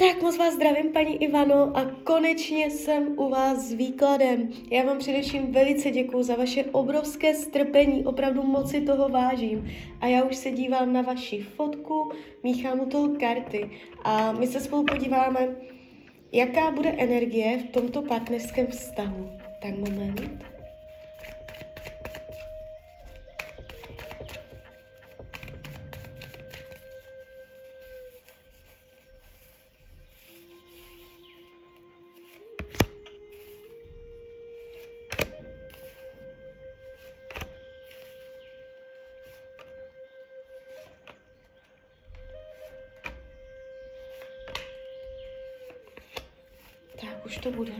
Tak moc vás zdravím, paní Ivano, a konečně jsem u vás s výkladem. Já vám především velice děkuji za vaše obrovské strpení, opravdu moc si toho vážím. A já už se dívám na vaši fotku, míchám u toho karty a my se spolu podíváme, jaká bude energie v tomto partnerském vztahu. Tak moment. Tak už to bude.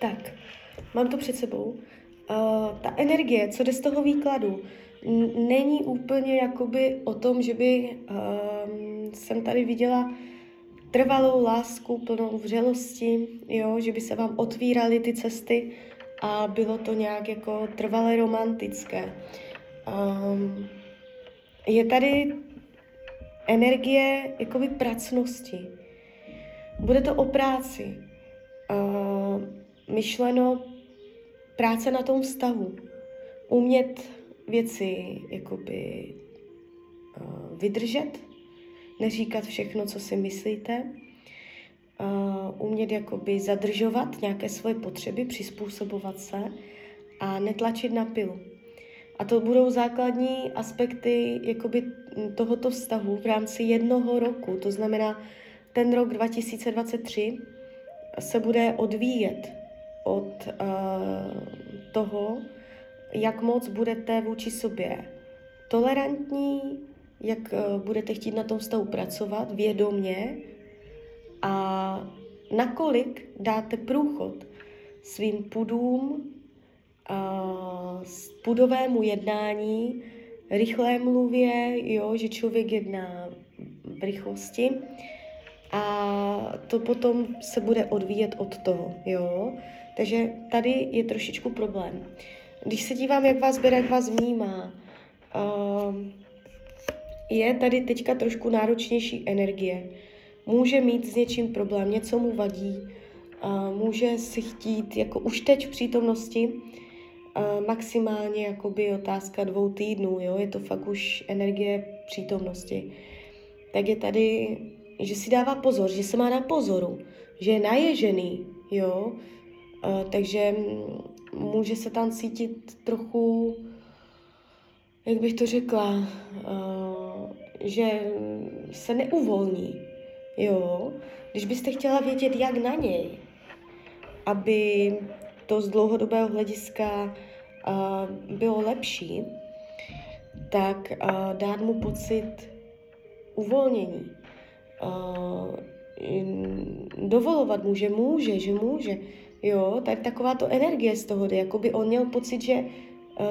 Tak, mám to před sebou. Uh, ta energie, co jde z toho výkladu, není úplně jakoby o tom, že by uh, jsem tady viděla trvalou lásku, plnou vřelosti, jo, že by se vám otvíraly ty cesty a bylo to nějak jako trvale romantické. Um, je tady energie jakoby pracnosti. Bude to o práci. Uh, myšleno práce na tom vztahu. Umět věci jakoby uh, vydržet, neříkat všechno, co si myslíte, uh, umět jakoby zadržovat nějaké svoje potřeby, přizpůsobovat se a netlačit na pilu. A to budou základní aspekty jakoby tohoto vztahu v rámci jednoho roku. To znamená, ten rok 2023 se bude odvíjet od uh, toho, jak moc budete vůči sobě tolerantní, jak uh, budete chtít na tom vztahu pracovat vědomně a nakolik dáte průchod svým pudům, pudovému jednání, rychlé mluvě, jo, že člověk jedná v rychlosti a to potom se bude odvíjet od toho, jo. Takže tady je trošičku problém. Když se dívám, jak vás bere, jak vás vnímá, uh, je tady teďka trošku náročnější energie. Může mít s něčím problém, něco mu vadí, uh, může si chtít, jako už teď v přítomnosti, uh, maximálně jakoby otázka dvou týdnů, jo, je to fakt už energie přítomnosti. Tak je tady, že si dává pozor, že se má na pozoru, že je naježený, jo, uh, takže může se tam cítit trochu, jak bych to řekla, uh, že se neuvolní, jo. Když byste chtěla vědět, jak na něj, aby to z dlouhodobého hlediska bylo lepší, tak dát mu pocit uvolnění. Dovolovat mu, že může, že může. Jo, tak taková to energie z toho jako by on měl pocit, že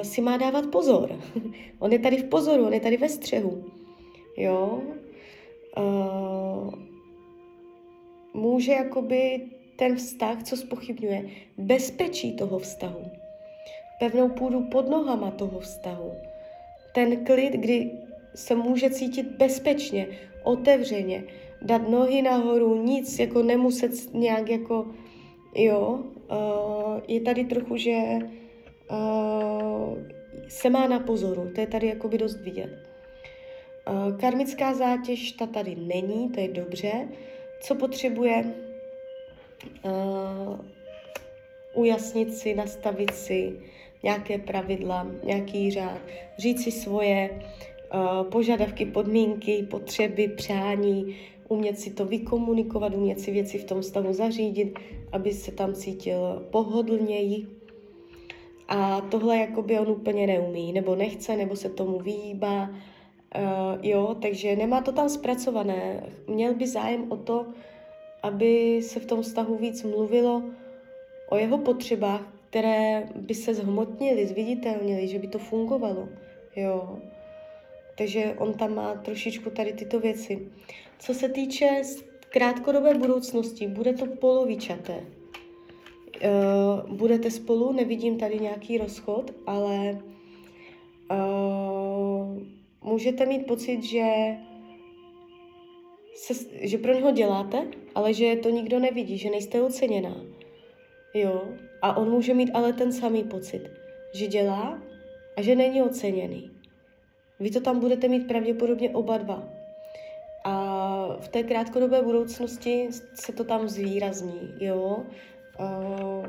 si má dávat pozor. on je tady v pozoru, on je tady ve střehu. Jo. Může jakoby ten vztah, co spochybňuje, bezpečí toho vztahu, pevnou půdu pod nohama toho vztahu, ten klid, kdy se může cítit bezpečně, otevřeně, dát nohy nahoru, nic, jako nemuset nějak jako, jo, uh, je tady trochu, že uh, se má na pozoru, to je tady jakoby dost vidět. Uh, karmická zátěž, ta tady není, to je dobře. Co potřebuje? Uh, ujasnit si, nastavit si nějaké pravidla, nějaký řád, říct si svoje uh, požadavky, podmínky, potřeby, přání, umět si to vykomunikovat, umět si věci v tom stavu zařídit, aby se tam cítil pohodlněji. A tohle jakoby on úplně neumí, nebo nechce, nebo se tomu vyhýbá, uh, jo, takže nemá to tam zpracované. Měl by zájem o to, aby se v tom vztahu víc mluvilo o jeho potřebách, které by se zhmotnily, zviditelnily, že by to fungovalo. Jo. Takže on tam má trošičku tady tyto věci. Co se týče krátkodobé budoucnosti, bude to polovičaté. uh, budete spolu, nevidím tady nějaký rozchod, ale uh, můžete mít pocit, že, se, že pro něho děláte, ale že to nikdo nevidí, že nejste oceněná. Jo, a on může mít ale ten samý pocit, že dělá a že není oceněný. Vy to tam budete mít pravděpodobně oba dva. A v té krátkodobé budoucnosti se to tam zvýrazní, jo. Uh,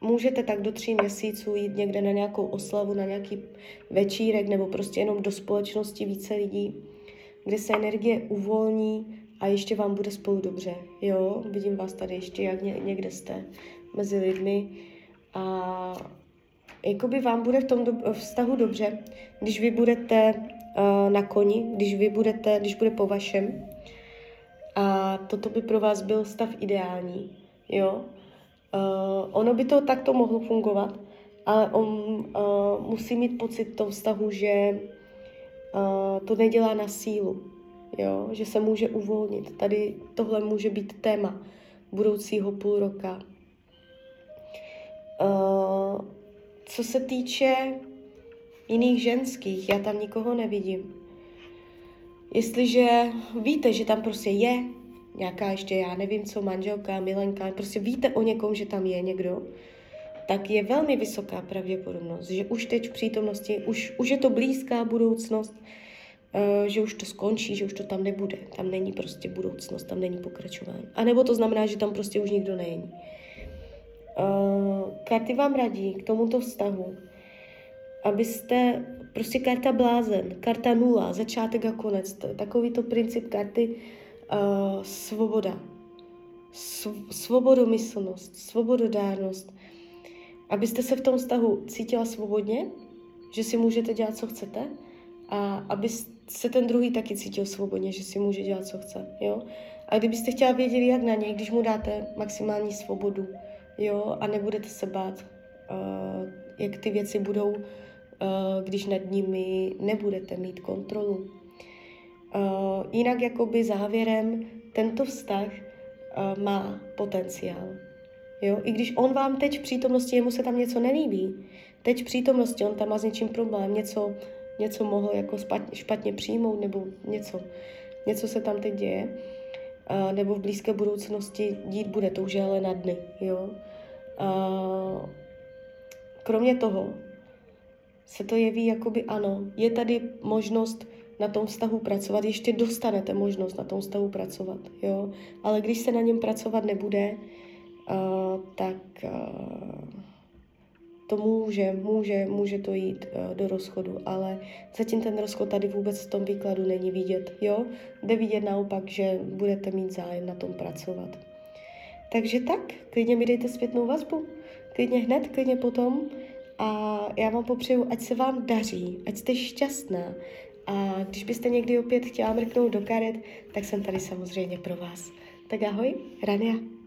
můžete tak do tří měsíců jít někde na nějakou oslavu, na nějaký večírek nebo prostě jenom do společnosti více lidí, kde se energie uvolní a ještě vám bude spolu dobře, jo. Vidím vás tady ještě, jak někde jste mezi lidmi a jakoby vám bude v tom do, vztahu dobře, když vy budete uh, na koni, když vy budete, když bude po vašem. A toto by pro vás byl stav ideální, jo. Uh, ono by to takto mohlo fungovat, ale on uh, musí mít pocit toho vztahu, že to nedělá na sílu, jo, že se může uvolnit. Tady tohle může být téma budoucího půl roka. Uh, co se týče jiných ženských, já tam nikoho nevidím. Jestliže víte, že tam prostě je nějaká ještě, já nevím co, manželka, milenka, prostě víte o někom, že tam je někdo, tak je velmi vysoká pravděpodobnost, že už teď v přítomnosti, už, už je to blízká budoucnost, že už to skončí, že už to tam nebude. Tam není prostě budoucnost, tam není pokračování. A nebo to znamená, že tam prostě už nikdo není. Uh, karty vám radí k tomuto vztahu, abyste, prostě karta blázen, karta nula, začátek a konec, takový to princip karty uh, svoboda, svobodomyslnost, svobododárnost, abyste se v tom vztahu cítila svobodně, že si můžete dělat, co chcete a aby se ten druhý taky cítil svobodně, že si může dělat, co chce, jo. A kdybyste chtěla vědět, jak na něj, když mu dáte maximální svobodu, jo, a nebudete se bát, uh, jak ty věci budou, uh, když nad nimi nebudete mít kontrolu. Uh, jinak jakoby závěrem, tento vztah uh, má potenciál. Jo? I když on vám teď v přítomnosti, jemu se tam něco nelíbí, teď v přítomnosti on tam má s něčím problém, něco, něco mohl jako špatně přijmout, nebo něco, něco se tam teď děje, uh, nebo v blízké budoucnosti dít bude, to už je ale na dny. Jo? Uh, kromě toho se to jeví jakoby ano, je tady možnost na tom vztahu pracovat, ještě dostanete možnost na tom vztahu pracovat, jo. Ale když se na něm pracovat nebude, uh, tak uh, to může, může, může to jít uh, do rozchodu, ale zatím ten rozchod tady vůbec v tom výkladu není vidět, jo. Jde vidět naopak, že budete mít zájem na tom pracovat. Takže tak, klidně mi dejte zpětnou vazbu, klidně hned, klidně potom a já vám popřeju, ať se vám daří, ať jste šťastná, a když byste někdy opět chtěla mrknout do karet, tak jsem tady samozřejmě pro vás. Tak ahoj, Rania.